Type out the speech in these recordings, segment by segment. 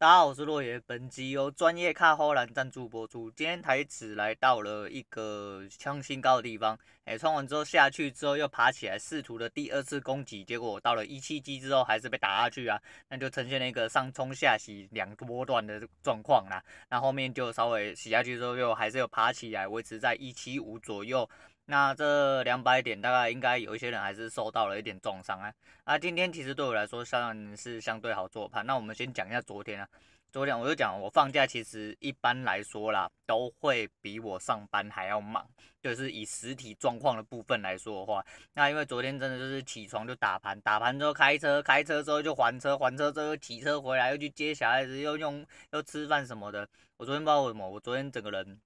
大家好，我是洛爷。本集由专业卡荷兰赞助播出。今天台指来到了一个创新高的地方，哎，冲完之后下去之后又爬起来，试图的第二次攻击，结果到了一七七之后还是被打下去啊，那就呈现了一个上冲下洗两波段的状况啦。那后面就稍微洗下去之后又还是有爬起来，维持在一七五左右。那这两百点大概应该有一些人还是受到了一点重伤啊。那今天其实对我来说算是相对好做盘。那我们先讲一下昨天啊，昨天我就讲我放假其实一般来说啦，都会比我上班还要忙，就是以实体状况的部分来说的话，那因为昨天真的就是起床就打盘，打盘之后开车，开车之后就还车，还车之后又骑车回来，又去接小孩子，又用又吃饭什么的。我昨天不知道为什么，我昨天整个人。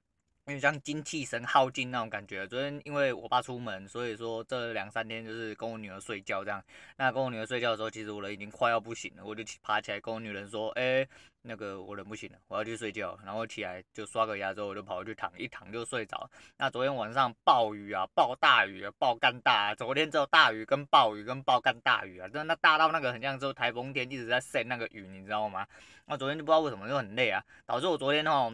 因为像精气神耗尽那种感觉。昨天因为我爸出门，所以说这两三天就是跟我女儿睡觉这样。那跟我女儿睡觉的时候，其实我人已经快要不行了，我就爬起来跟我女人说：“哎，那个我人不行了，我要去睡觉。”然后起来就刷个牙之后，我就跑去躺，一躺就睡着。那昨天晚上暴雨啊，暴大雨啊，暴干大啊。昨天只有大雨跟暴雨跟暴干大雨啊，真的那大到那个很像说台风天一直在晒那个雨，你知道吗？那昨天就不知道为什么就很累啊，导致我昨天哦。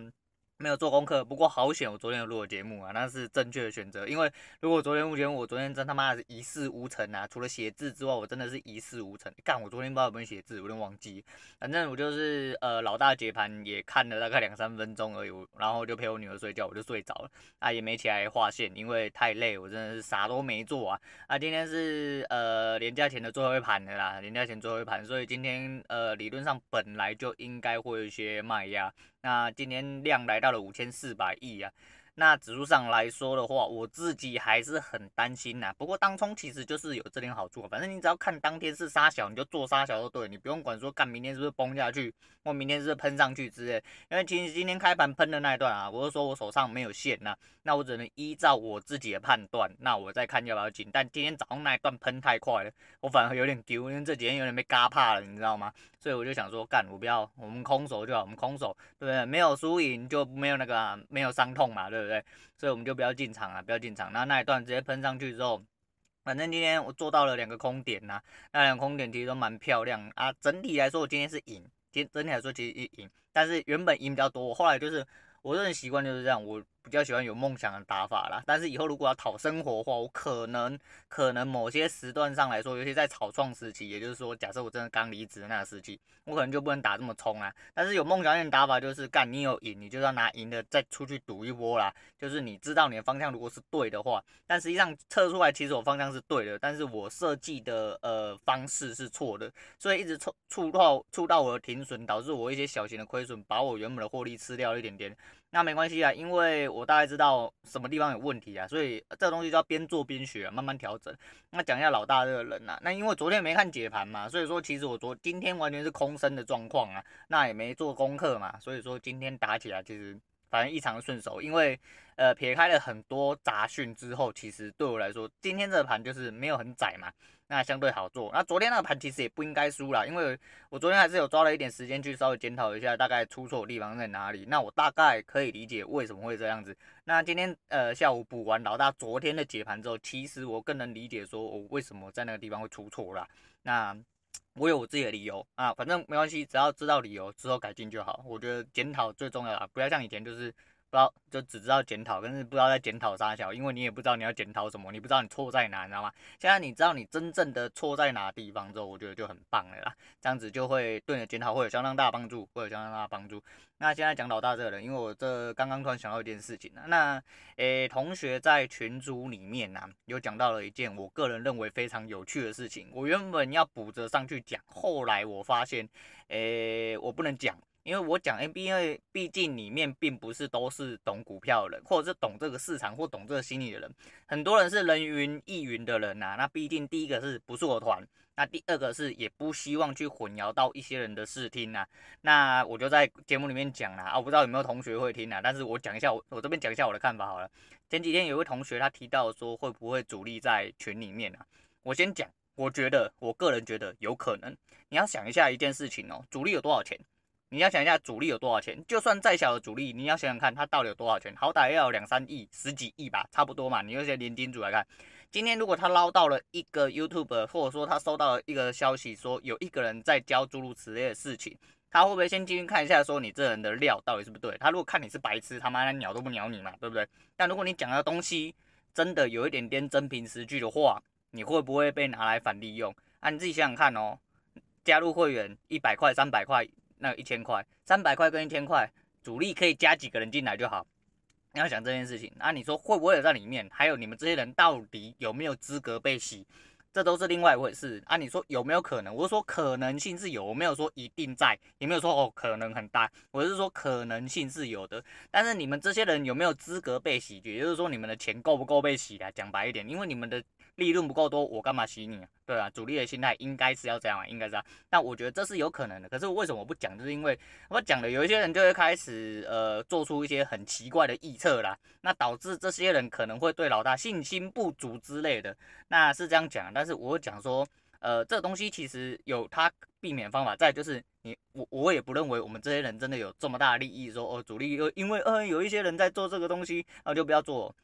没有做功课，不过好险，我昨天有录了节目啊，那是正确的选择。因为如果昨天录节目，我昨天真他妈的一事无成啊！除了写字之外，我真的是一事无成。干，我昨天不知道有没有写字，我有点忘记。反正我就是呃，老大解盘也看了大概两三分钟而已，然后就陪我女儿睡觉，我就睡着了。啊，也没起来画线，因为太累，我真的是啥都没做啊。啊，今天是呃连假前的最后一盘的啦，连假前最后一盘，所以今天呃理论上本来就应该会有一些卖压。那今年量来到了五千四百亿啊。那指数上来说的话，我自己还是很担心呐。不过当冲其实就是有这点好处，反正你只要看当天是杀小，你就做杀小就对，你不用管说干明天是不是崩下去，或明天是不是喷上去之类。因为其实今天开盘喷的那一段啊，我是说我手上没有线呐，那我只能依照我自己的判断，那我再看要不要进。但今天早上那一段喷太快了，我反而有点丢，因为这几天有点被嘎怕了，你知道吗？所以我就想说干，我不要，我们空手就好，我们空手，对不对？没有输赢就没有那个、啊、没有伤痛嘛，对不对？对，所以我们就不要进场啊，不要进场。那那一段直接喷上去之后，反正今天我做到了两个空点呐、那两个空点其实都蛮漂亮啊。整体来说，我今天是赢，今整体来说其实一赢，但是原本赢比较多，我后来就是我这人习惯就是这样，我。比较喜欢有梦想的打法啦，但是以后如果要讨生活的话，我可能可能某些时段上来说，尤其在草创时期，也就是说，假设我真的刚离职的那个时期，我可能就不能打这么冲啊。但是有梦想一点打法就是干，你有赢，你就要拿赢的再出去赌一波啦。就是你知道你的方向如果是对的话，但实际上测出来其实我方向是对的，但是我设计的呃方式是错的，所以一直触触到触到我的停损，导致我一些小型的亏损，把我原本的获利吃掉一点点。那没关系啊，因为我大概知道什么地方有问题啊，所以这个东西就要边做边学啊，慢慢调整。那讲一下老大这个人呐、啊，那因为昨天没看解盘嘛，所以说其实我昨今天完全是空身的状况啊，那也没做功课嘛，所以说今天打起来其实反正异常顺手，因为呃撇开了很多杂讯之后，其实对我来说今天这个盘就是没有很窄嘛。那相对好做。那昨天那个盘其实也不应该输啦，因为我昨天还是有抓了一点时间去稍微检讨一下，大概出错的地方在哪里。那我大概可以理解为什么会这样子。那今天呃下午补完老大昨天的解盘之后，其实我更能理解说我为什么在那个地方会出错啦。那我有我自己的理由啊，反正没关系，只要知道理由之后改进就好。我觉得检讨最重要啊，不要像以前就是。不知道就只知道检讨，但是不知道在检讨啥小，因为你也不知道你要检讨什么，你不知道你错在哪，你知道吗？现在你知道你真正的错在哪地方之后，我觉得就很棒了啦。这样子就会对你的检讨会有相当大的帮助，会有相当大的帮助。那现在讲老大这个人，因为我这刚刚突然想到一件事情啊，那诶、同学在群组里面呐、啊，有讲到了一件我个人认为非常有趣的事情，我原本要补着上去讲，后来我发现诶、我不能讲。因为我讲 NBA，毕竟里面并不是都是懂股票的人，或者是懂这个市场或懂这个心理的人，很多人是人云亦云的人呐、啊。那毕竟第一个是不是我团，那第二个是也不希望去混淆到一些人的视听呐。那我就在节目里面讲啦，啊，我不知道有没有同学会听啊，但是我讲一下我我这边讲一下我的看法好了。前几天有位同学他提到说会不会主力在群里面啊？我先讲，我觉得我个人觉得有可能。你要想一下一件事情哦，主力有多少钱？你要想一下主力有多少钱，就算再小的主力，你要想想看他到底有多少钱，好歹要有两三亿、十几亿吧，差不多嘛。你用些连金主来看，今天如果他捞到了一个 YouTube，或者说他收到了一个消息说有一个人在教诸如此类的事情，他会不会先进去看一下，说你这人的料到底是不是对？他如果看你是白痴，他妈的鸟都不鸟你嘛，对不对？但如果你讲的东西真的有一点点真凭实据的话，你会不会被拿来反利用？啊，你自己想想看哦。加入会员一百块、三百块，那一千块，三百块跟一千块，主力可以加几个人进来就好。你要想这件事情，啊，你说会不会有在里面？还有你们这些人到底有没有资格被洗？这都是另外一回事啊！你说有没有可能？我说可能性是有，我没有说一定在，也没有说哦可能很大，我是说可能性是有的。但是你们这些人有没有资格被洗？也就是说你们的钱够不够被洗的？讲白一点，因为你们的利润不够多，我干嘛洗你？对啊，主力的心态应该是要这样啊，应该是这样。但我觉得这是有可能的。可是为什么我不讲？就是因为我讲的，有一些人就会开始呃做出一些很奇怪的预测啦，那导致这些人可能会对老大信心不足之类的。那是这样讲，但是我讲说，呃，这东西其实有它避免方法。再就是你我我也不认为我们这些人真的有这么大的利益，说哦主力又因为呃有一些人在做这个东西，那就不要做。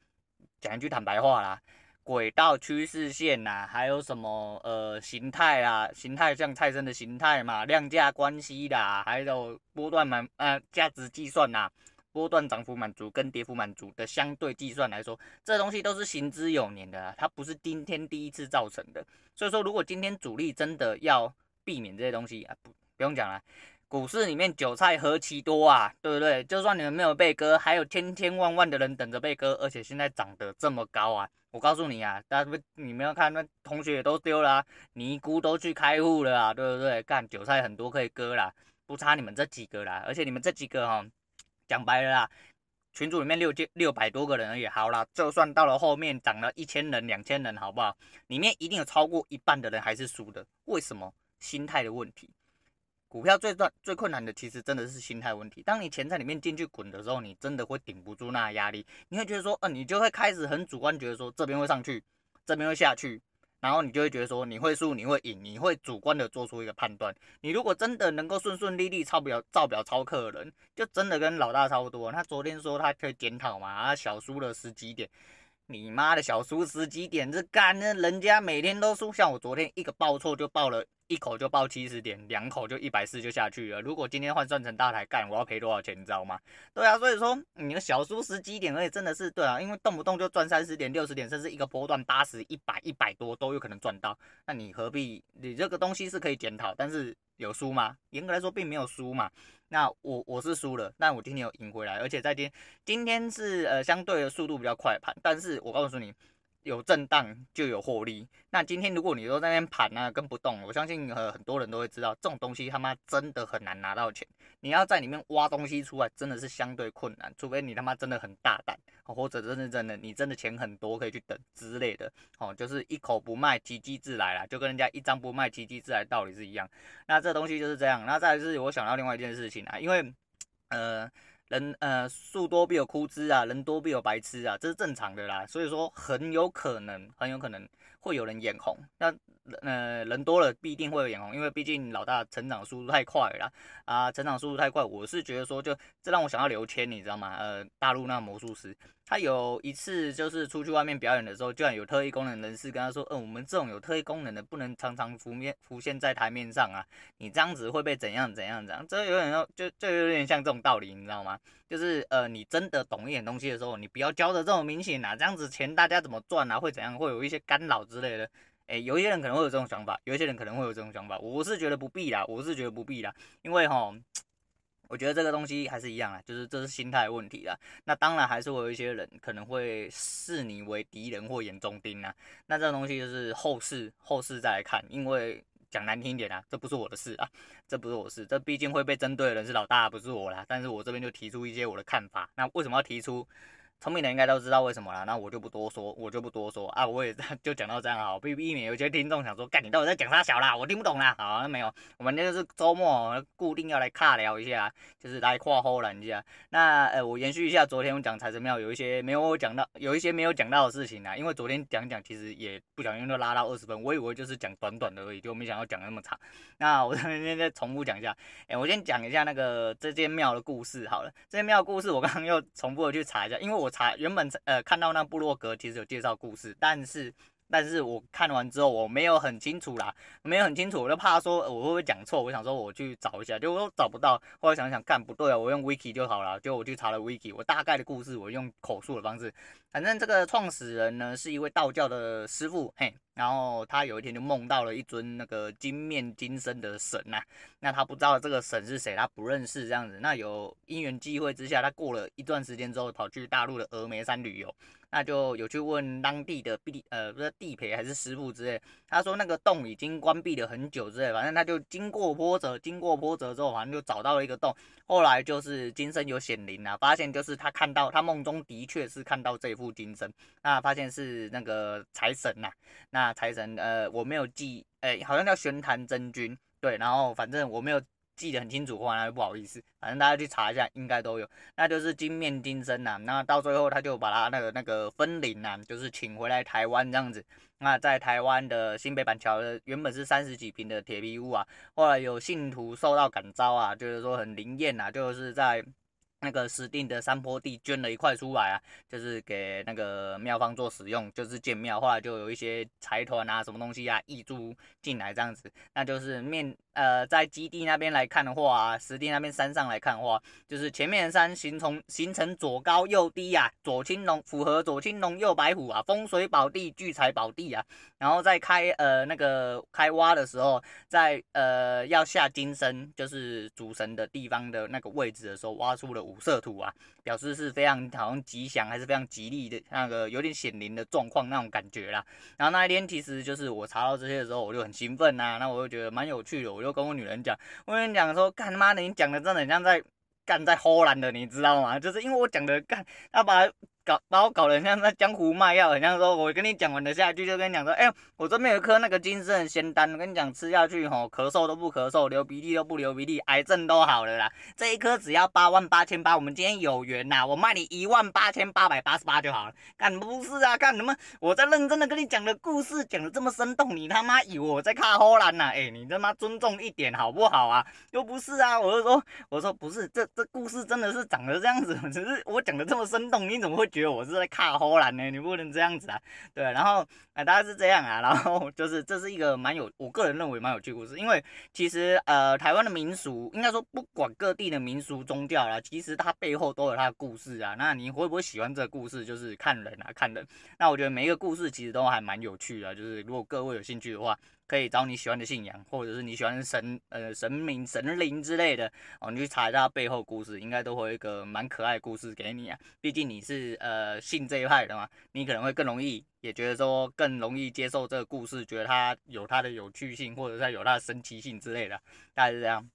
讲一句坦白话啦。轨道趋势线呐、啊，还有什么呃形态啊？形态像蔡生的形态嘛，量价关系啦，还有波段满呃价值计算呐、啊，波段涨幅满足跟跌幅满足的相对计算来说，这东西都是行之有年的，它不是今天第一次造成的。所以说，如果今天主力真的要避免这些东西啊，不不用讲了，股市里面韭菜何其多啊，对不对？就算你们没有被割，还有千千万万的人等着被割，而且现在涨得这么高啊！我告诉你啊，大家不，你们要看那同学也都丢了啊，尼姑都去开户了啊，对不对？干韭菜很多可以割啦，不差你们这几个啦。而且你们这几个哈，讲白了啦，群组里面六千六百多个人而已，好啦，就算到了后面涨了一千人、两千人，好不好？里面一定有超过一半的人还是输的，为什么？心态的问题。股票最赚最困难的，其实真的是心态问题。当你钱在里面进去滚的时候，你真的会顶不住那压力。你会觉得说，嗯，你就会开始很主观，觉得说这边会上去，这边会下去，然后你就会觉得说你会输，你会赢，你会主观的做出一个判断。你如果真的能够顺顺利利照表照表操课的人，就真的跟老大差不多。他昨天说他可以检讨嘛，他小输了十几点。你妈的小输十几点，这干呢？人家每天都输，像我昨天一个报错就报了一口就报七十点，两口就一百四就下去了。如果今天换算成大台干，我要赔多少钱，你知道吗？对啊，所以说你的小输十几点，而且真的是对啊，因为动不动就赚三十点、六十点，甚至一个波段八十、一百、一百多都有可能赚到。那你何必？你这个东西是可以检讨，但是有输吗？严格来说，并没有输嘛。那我我是输了，但我今天有赢回来，而且在今天今天是呃相对的速度比较快盘，但是我告诉你。有震荡就有获利。那今天如果你都在那边盘啊，跟不动，我相信呃很多人都会知道，这种东西他妈真的很难拿到钱。你要在里面挖东西出来，真的是相对困难，除非你他妈真的很大胆，或者真的真的你真的钱很多可以去等之类的。哦，就是一口不卖，奇迹自来啦，就跟人家一张不卖，奇迹自来道理是一样。那这东西就是这样。那再来是我想到另外一件事情啊，因为呃。人呃树多必有枯枝啊，人多必有白痴啊，这是正常的啦。所以说很有可能，很有可能会有人眼红。那呃人多了必定会有眼红，因为毕竟老大成长速度太快了啊，成长速度太快。我是觉得说就这让我想到刘谦，你知道吗？呃，大陆那魔术师。他有一次就是出去外面表演的时候，居然有特异功能人士跟他说：“嗯，我们这种有特异功能的不能常常浮面浮现在台面上啊，你这样子会被怎样怎样怎样。”这有点像，就就有点像这种道理，你知道吗？就是呃，你真的懂一点东西的时候，你不要教的这么明显啊，这样子钱大家怎么赚啊？会怎样？会有一些干扰之类的。诶，有一些人可能会有这种想法，有一些人可能会有这种想法。我是觉得不必啦，我是觉得不必啦，因为齁。我觉得这个东西还是一样啦，就是这是心态问题啦。那当然还是会有一些人可能会视你为敌人或眼中钉啊。那这个东西就是后事，后事再来看。因为讲难听一点啊，这不是我的事啊，这不是我的事，这毕竟会被针对的人是老大，不是我啦。但是我这边就提出一些我的看法。那为什么要提出？聪明的应该都知道为什么了，那我就不多说，我就不多说啊，我也 就讲到这样好，避避免有些听众想说，干你到底在讲啥小啦，我听不懂啦，好，那没有，我们那个是周末固定要来尬聊一下，就是来跨后人一下。那呃，我延续一下昨天我讲财神庙有一些没有讲到，有一些没有讲到的事情啊，因为昨天讲讲其实也不小心就拉到二十分，我以为就是讲短短的而已，就没想到讲那么长。那我今天再重复讲一下，哎，我先讲一下那个这间庙的故事好了，这间庙的故事我刚刚又重复的去查一下，因为我。查原本呃看到那部落格其实有介绍故事，但是但是我看完之后我没有很清楚啦，没有很清楚，我就怕说我会不会讲错，我想说我去找一下，结果找不到，后来想想干不对啊，我用 wiki 就好了，就我去查了 wiki，我大概的故事我用口述的方式，反正这个创始人呢是一位道教的师傅，嘿，然后他有一天就梦到了一尊那个金面金身的神呐、啊，那他不知道这个神是谁，他不认识这样子，那有因缘际会之下，他过了一段时间之后跑去大陆的峨眉山旅游。那就有去问当地的地呃不是地陪还是师傅之类，他说那个洞已经关闭了很久之类，反正他就经过波折，经过波折之后，反正就找到了一个洞。后来就是金身有显灵啊，发现就是他看到他梦中的确是看到这副金身，那发现是那个财神呐、那财神呃我没有记，哎、好像叫玄坛真君，对，然后反正我没有。记得很清楚的话，那就不好意思，反正大家去查一下，应该都有。那就是金面金身呐，那到最后他就把他那个那个分灵呐，就是请回来台湾这样子。那在台湾的新北板桥的原本是三十几坪的铁皮屋啊，后来有信徒受到感召啊，就是说很灵验呐，就是在。那个石定的山坡地捐了一块出来啊，就是给那个庙方做使用，就是建庙。后来就有一些财团啊，什么东西啊，挹注进来这样子。那就是面呃，在基地那边来看的话啊，实地那边山上来看的话，就是前面的山形成形成左高右低啊，左青龙符合左青龙右白虎啊，风水宝地聚财宝地啊。然后在开呃那个开挖的时候，在呃要下金身，就是主神的地方的那个位置的时候，挖出了。五色土啊，表示是非常好像吉祥，还是非常吉利的那个有点显灵的状况那种感觉啦。然后那一天其实就是我查到这些的时候，我就很兴奋呐，那我就觉得蛮有趣的，我就跟我女人讲，我跟你讲说，干他妈的，你讲的真的很像在干在荷兰的，你知道吗？就是因为我讲的干，他把。搞把我搞得像在江湖卖药，很像说，我跟你讲完的下一句就跟你讲说，哎、我这边有一颗那个金身仙丹，我跟你讲吃下去吼，咳嗽都不咳嗽，流鼻涕都不流鼻涕，癌症都好了啦。这一颗只要八万八千八，我们今天有缘呐，我卖你一万八千八百八十八就好了。干不是啊，干什么？我在认真的跟你讲的故事讲的这么生动，你他妈以为我在看后栏呐？哎、你他妈尊重一点好不好啊？又不是啊，我就说，我说不是，这这故事真的是长得这样子，只是我讲的这么生动，你怎么会？觉得我是在卡荷兰呢，你不能这样子啊，对，然后啊，大概是这样啊，然后就是这是一个蛮有，我个人认为蛮有趣故事，因为其实呃，台湾的民俗，应该说不管各地的民俗宗教啦，其实它背后都有它的故事啊，那你会不会喜欢这个故事，就是看人啊，看人，那我觉得每一个故事其实都还蛮有趣的，就是如果各位有兴趣的话。可以找你喜欢的信仰，或者是你喜欢的神呃神明神灵之类的哦，你去查一下背后故事，应该都会有一个蛮可爱故事给你啊。毕竟你是呃信这一派的嘛，你可能会更容易也觉得说更容易接受这个故事，觉得它有它的有趣性，或者是有它的神奇性之类的，大概是这样。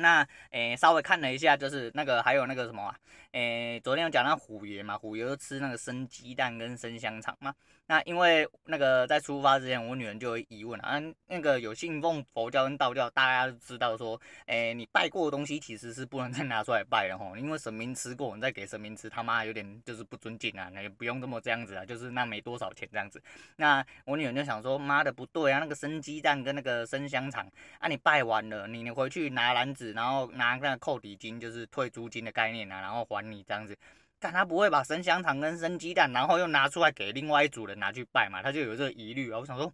那诶、稍微看了一下，就是那个还有那个什么啊，诶、昨天有讲那虎爷嘛，虎爷就吃那个生鸡蛋跟生香肠嘛。那因为那个在出发之前，我女人就有疑问啊，那个有信奉佛教跟道教，大家都知道说，哎，你拜过的东西其实是不能再拿出来拜的吼，因为神明吃过，你再给神明吃，他妈有点就是不尊敬啊，那也不用这么这样子啊，就是那没多少钱这样子。那我女人就想说，妈的不对啊，那个生鸡蛋跟那个生香肠，啊你拜完了，你你回去拿篮子，然后拿那个扣底金，就是退租金的概念啊，然后还你这样子。但他不会把生香肠跟生鸡蛋，然后又拿出来给另外一组人拿去拜嘛？他就有这个疑虑啊。我想说，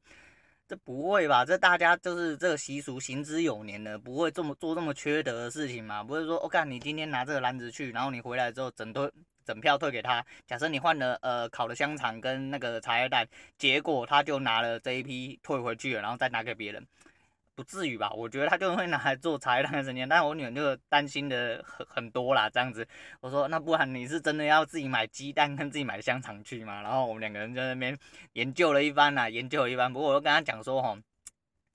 这不会吧？这大家就是这个习俗行之有年的，不会这么做这么缺德的事情嘛？不会说，我、哦、看你今天拿这个篮子去，然后你回来之后整堆整票退给他。假设你换了呃烤的香肠跟那个茶叶蛋，结果他就拿了这一批退回去了，然后再拿给别人。不至于吧？我觉得他就会拿来做茶叶蛋的时间，但是我女儿就担心的很很多啦，这样子。我说那不然你是真的要自己买鸡蛋跟自己买香肠去吗？然后我们两个人在那边研究了一番啦，研究了一番。不过我又跟他讲说吼。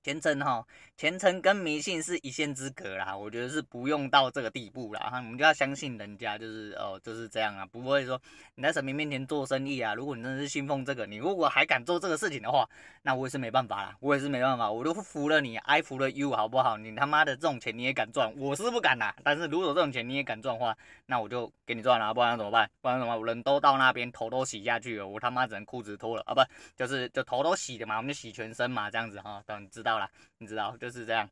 虔诚哈，虔诚跟迷信是一线之隔啦，我觉得是不用到这个地步啦，哈，我们就要相信人家，就是哦，就是这样啊，不会说你在神明面前做生意啊，如果你真的是信奉这个，你如果还敢做这个事情的话，那我也是没办法啦，我也是没办法，我都服了你，I 服了 you，好不好？你他妈的这种钱你也敢赚，我是不敢啦，但是如果这种钱你也敢赚的话，那我就给你赚了，不然怎么办？不然怎么办？人都到那边，头都洗下去了，我他妈只能裤子脱了啊，不，就是就头都洗了嘛，我们就洗全身嘛，这样子哈，等知道。到了，你知道就是这样。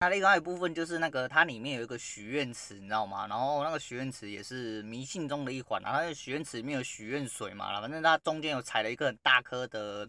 它另外一部分就是那个，它里面有一个许愿池，你知道吗？然后那个许愿池也是迷信中的一环。然后许愿池里面有许愿水嘛，反正它中间有踩了一个很大颗的。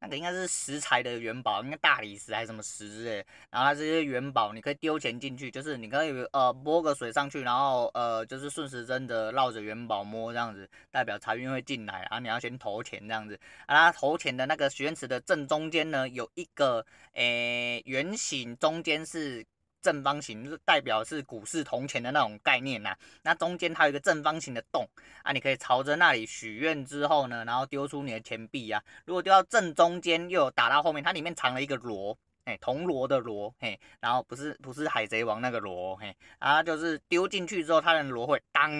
那个应该是石材的元宝，应该大理石还是什么石之类。然后它这些元宝，你可以丢钱进去，就是你可以呃摸个水上去，然后呃就是顺时针的绕着元宝摸这样子，代表财运会进来。啊你要先投钱这样子。啊它，投钱的那个许愿池的正中间呢，有一个诶圆形，中间是。正方形就是代表是股市铜钱的那种概念呐、啊，那中间它有一个正方形的洞啊，你可以朝着那里许愿之后呢，然后丢出你的钱币啊，如果丢到正中间又有打到后面，它里面藏了一个锣，哎，铜锣的锣，嘿，然后不是不是海贼王那个锣，嘿，啊，就是丢进去之后，它的锣会当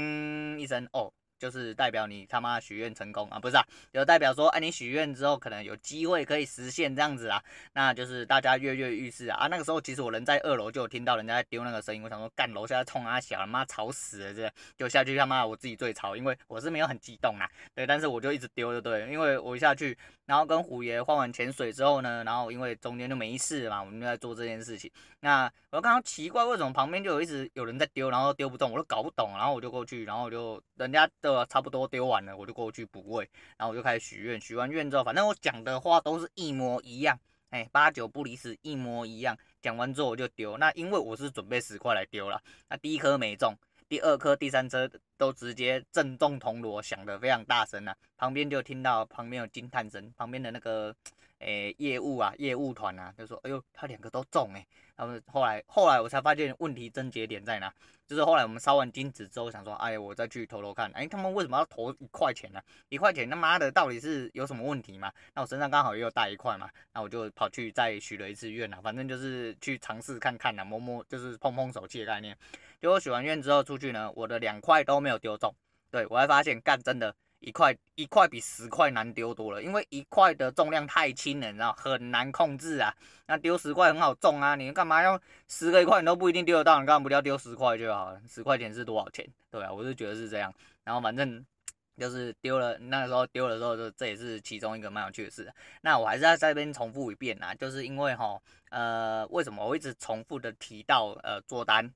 一声哦。就是代表你他妈许愿成功啊，不是啊，就代表说，哎，你许愿之后可能有机会可以实现这样子啊，那就是大家跃跃欲试啊。啊，那个时候其实我人在二楼就有听到人家在丢那个声音，我想说干楼下在冲啊小，他妈吵死了这，就下去他妈我自己最吵，因为我是没有很激动啊，对，但是我就一直丢就对，因为我一下去，然后跟虎爷换完潜水之后呢，然后因为中间就没事嘛，我们就在做这件事情。那我就刚刚奇怪为什么旁边就有一直有人在丢，然后丢不动，我都搞不懂，然后我就过去，然后我就人家的。差不多丢完了，我就过去补位，然后我就开始许愿。许完愿之后，反正我讲的话都是一模一样，哎，八九不离十，一模一样。讲完之后我就丢。那因为我是准备十块来丢了，那第一颗没中，第二颗、第三颗都直接正中铜锣，响得非常大声啊。旁边就听到旁边有惊叹声，旁边的那个。诶、业务啊，业务团啊，就说，哎呦，他两个都中诶。然后后来，后来我才发现问题症结点在哪，就是后来我们烧完金纸之后，想说，哎，我再去投投看，哎，他们为什么要投一块钱呢？一块钱他妈的到底是有什么问题嘛？那我身上刚好也有带一块嘛，那我就跑去再许了一次愿啊，反正就是去尝试看看呐，摸摸就是碰碰手气的概念。结果许完愿之后出去呢，我的两块都没有丢中，对，我还发现干真的。一块一块比十块难丢多了，因为一块的重量太轻了，你知道很难控制啊。那丢十块很好中啊，你干嘛要十个一块你都不一定丢得到，你干嘛不要丢十块就好了？十块钱是多少钱？对啊，我是觉得是这样。然后反正 就是丢了，那个时候丢了之后，就这也是其中一个蛮有趣的事。那我还是要在这边重复一遍啊，就是因为哈，呃，为什么我一直重复的提到呃做单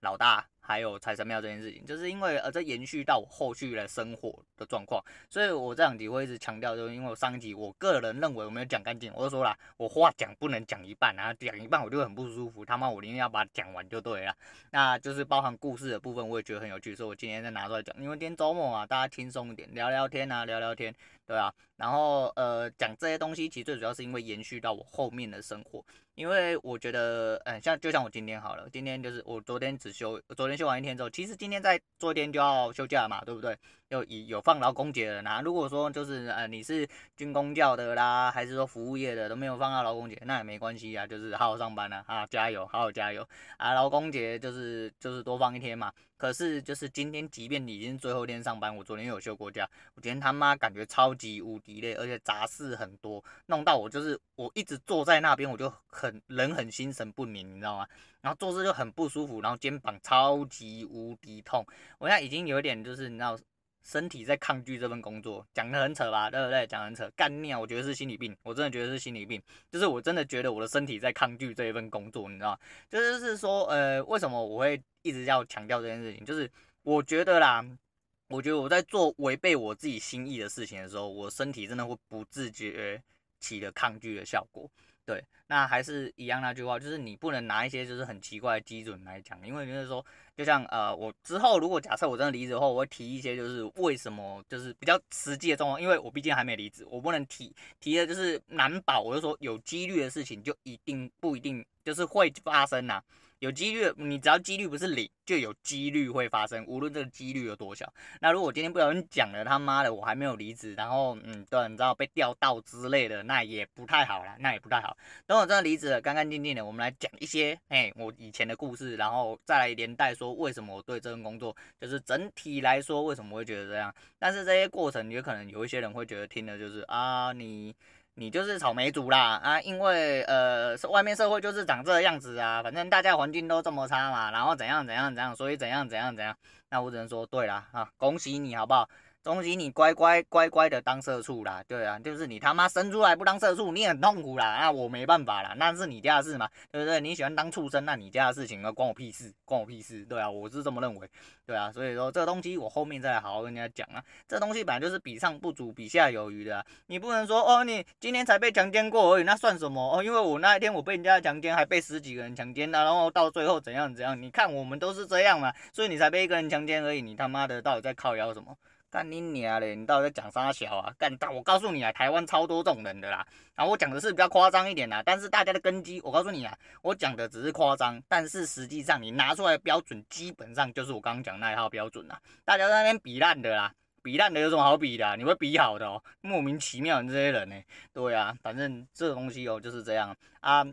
老大？还有财神庙这件事情，就是因为呃，这延续到我后续的生活的状况，所以我这两集会一直强调，就是因为我上一集我个人认为我没有讲干净，我就说啦，我话讲不能讲一半啊，讲一半我就很不舒服，他妈我一定要把它讲完就对了，那就是包含故事的部分，我也觉得很有趣，所以我今天再拿出来讲，因为今天周末嘛，大家轻松一点，聊聊天啊，聊聊天，对啊，然后呃，讲这些东西其实最主要是因为延续到我后面的生活。因为我觉得，嗯，像就像我今天好了，今天就是我昨天只休，昨天休完一天之后，其实今天再做一天就要休假嘛，对不对？有有放劳工节的那如果说就是呃你是军工教的啦，还是说服务业的都没有放到劳工节，那也没关系啊，就是好好上班啊，啊加油，好好加油啊！劳工节就是就是多放一天嘛。可是就是今天，即便你已经最后一天上班，我昨天有休过假，我今天他妈感觉超级无敌累，而且杂事很多，弄到我就是我一直坐在那边，我就很人很心神不宁，你知道吗？然后做事就很不舒服，然后肩膀超级无敌痛，我现在已经有点就是你知道。身体在抗拒这份工作，讲得很扯吧，对不对？讲得很扯，干尿，我觉得是心理病，我真的觉得是心理病，就是我真的觉得我的身体在抗拒这一份工作，你知道吗？就是说，呃，为什么我会一直要强调这件事情？就是我觉得啦，我觉得我在做违背我自己心意的事情的时候，我身体真的会不自觉起了抗拒的效果。对，那还是一样那句话，就是你不能拿一些就是很奇怪的基准来讲，因为就是说，就像呃，我之后如果假设我真的离职的话，我会提一些就是为什么就是比较实际的状况，因为我毕竟还没离职，我不能提提的就是难保，我就说有几率的事情就一定不一定就是会发生呐、有几率，你只要几率不是零，就有几率会发生，无论这个几率有多小。那如果今天不小心讲了他妈的，我还没有离职，然后嗯，对，你知道被调到之类的，那也不太好啦，那也不太好。等我真的离职了，干干净净的，我们来讲一些哎，我以前的故事，然后再来连带说为什么我对这份工作，就是整体来说为什么会觉得这样。但是这些过程，有可能有一些人会觉得听的就是啊你。你就是草莓族啦啊，因为呃，外面社会就是长这样子啊，反正大家环境都这么差嘛，然后怎样怎样怎样，所以怎样怎样怎样。那我只能说，对啦啊，恭喜你好不好？东西你乖乖乖乖的当社畜啦，对啊，就是你他妈生出来不当社畜，你很痛苦啦，那我没办法啦，那是你家的事嘛，对不对？你喜欢当畜生，那你家的事情啊，关我屁事，关我屁事，对啊，我是这么认为，对啊，所以说这个东西我后面再好好跟人家讲啊，这东西本来就是比上不足，比下有余的，你不能说哦，你今天才被强奸过而已，那算什么哦？因为我那一天我被人家强奸，还被十几个人强奸啊，然后到最后怎样怎样，你看我们都是这样嘛，所以你才被一个人强奸而已，你他妈的到底在靠腰什么？干你娘嘞！你到底在讲啥小啊？干！我告诉你啊，台湾超多这种人的啦。然后我讲的是比较夸张一点啦，但是大家的根基，我告诉你啊，我讲的只是夸张，但是实际上你拿出来的标准，基本上就是我刚刚讲那一套标准啦。大家在那边比烂的啦，比烂的有什么好比的？你会比好的哦，莫名其妙你这些人呢？对啊，反正这个东西哦就是这样啊。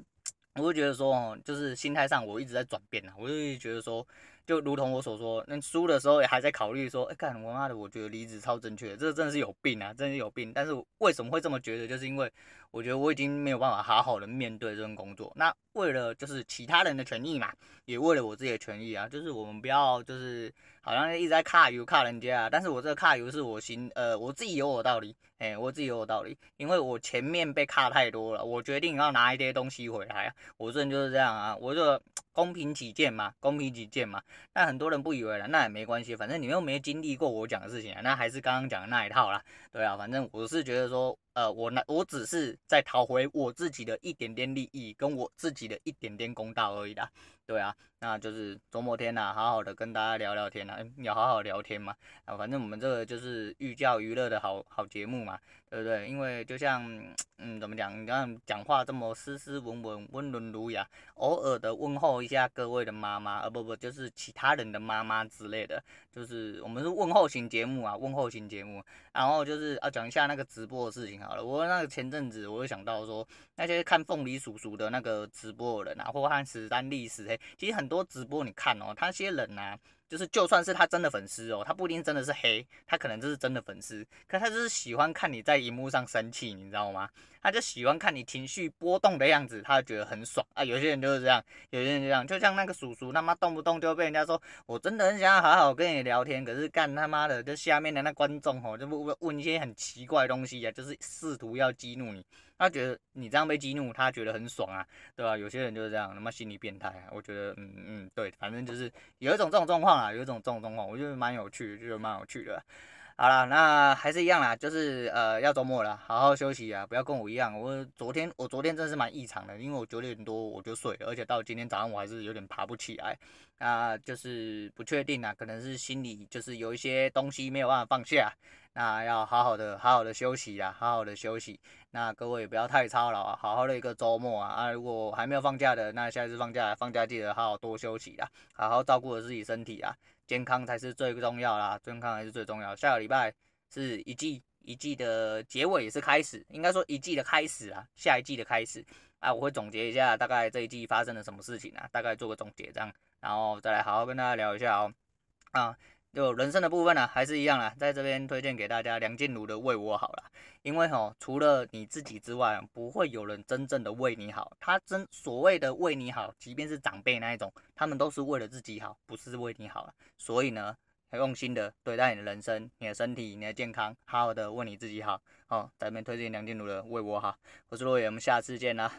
我就觉得说哦，就是心态上我一直在转变啊，我就觉得说。就如同我所说，那输的时候也还在考虑说，哎、欸，干我妈的，我觉得离职超正确，这个真的是有病啊，真的是有病。但是为什么会这么觉得？就是因为我觉得我已经没有办法好好的面对这份工作。那为了就是其他人的权益嘛，也为了我自己的权益啊，就是我们不要就是好像一直在卡油卡人家啊。但是我这个卡油是我心呃我自己有我道理，哎、我自己有我道理，因为我前面被卡太多了，我决定要拿一些东西回来啊。我这人就是这样啊，我就。公平起见嘛，公平起见嘛。那很多人不以为然，那也没关系，反正你又没经历过我讲的事情啊，那还是刚刚讲的那一套啦。对啊，反正我是觉得说，呃，我那我只是在讨回我自己的一点点利益，跟我自己的一点点公道而已啦。对啊，那就是周末天呐、好好的跟大家聊聊天呐、啊，要好好聊天嘛。啊，反正我们这个就是寓教于乐的好好节目嘛，对不对？因为就像，嗯，怎么讲？你看讲话这么斯斯文文、温润儒雅，偶尔的问候一下各位的妈妈，啊不不，就是其他人的妈妈之类的，就是我们是问候型节目啊，问候型节目。然后就是啊，讲一下那个直播的事情好了。我那个前阵子我就想到说，那些看凤梨叔叔的那个直播的人啊，或看史丹利史。其实很多直播你看哦，他那些人呐、就是就算是他真的粉丝哦，他不一定真的是黑，他可能就是真的粉丝，可他就是喜欢看你在荧幕上生气，你知道吗？他就喜欢看你情绪波动的样子，他就觉得很爽啊。有些人就是这样，有些人就这样，就像那个叔叔他妈动不动就被人家说，我真的很想要好好跟你聊天，可是干他妈的，就下面的那观众哦，就问问一些很奇怪的东西啊，就是试图要激怒你。他觉得你这样被激怒，他觉得很爽啊，对吧？有些人就是这样，他妈心理变态啊。我觉得，嗯嗯，对，反正就是有一种这种状况啊，有一种这种状况，我觉得蛮有趣的，觉得蛮有趣的。好了，那还是一样啦，就是呃要周末了，好好休息啊，不要跟我一样。我昨天我昨天真是蛮异常的，因为我九点多我就睡了，而且到今天早上我还是有点爬不起来。那就是不确定啊，可能是心里就是有一些东西没有办法放下，那要好好的好好的休息啊，好好的休息。那各位也不要太操劳啊，好好的一个周末啊啊！如果还没有放假的，那下一次放假放假记得好好多休息啊，好好照顾自己身体啊。健康才是最重要啦，健康还是最重要。下个礼拜是一季一季的结尾，也是开始，应该说一季的开始啊，下一季的开始啊，我会总结一下大概这一季发生了什么事情啊，大概做个总结这样，然后再来好好跟大家聊一下哦，啊。就人生的部分呢、啊，还是一样啦，在这边推荐给大家梁静茹的《为我好》啦，因为吼，除了你自己之外，不会有人真正的为你好。他真所谓的为你好，即便是长辈那一种，他们都是为了自己好，不是为你好。所以呢，要用心的对待你的人生、你的身体、你的健康，好好的为你自己好。好，在这边推荐梁静茹的《为我好》，我是罗伟，我们下次见啦。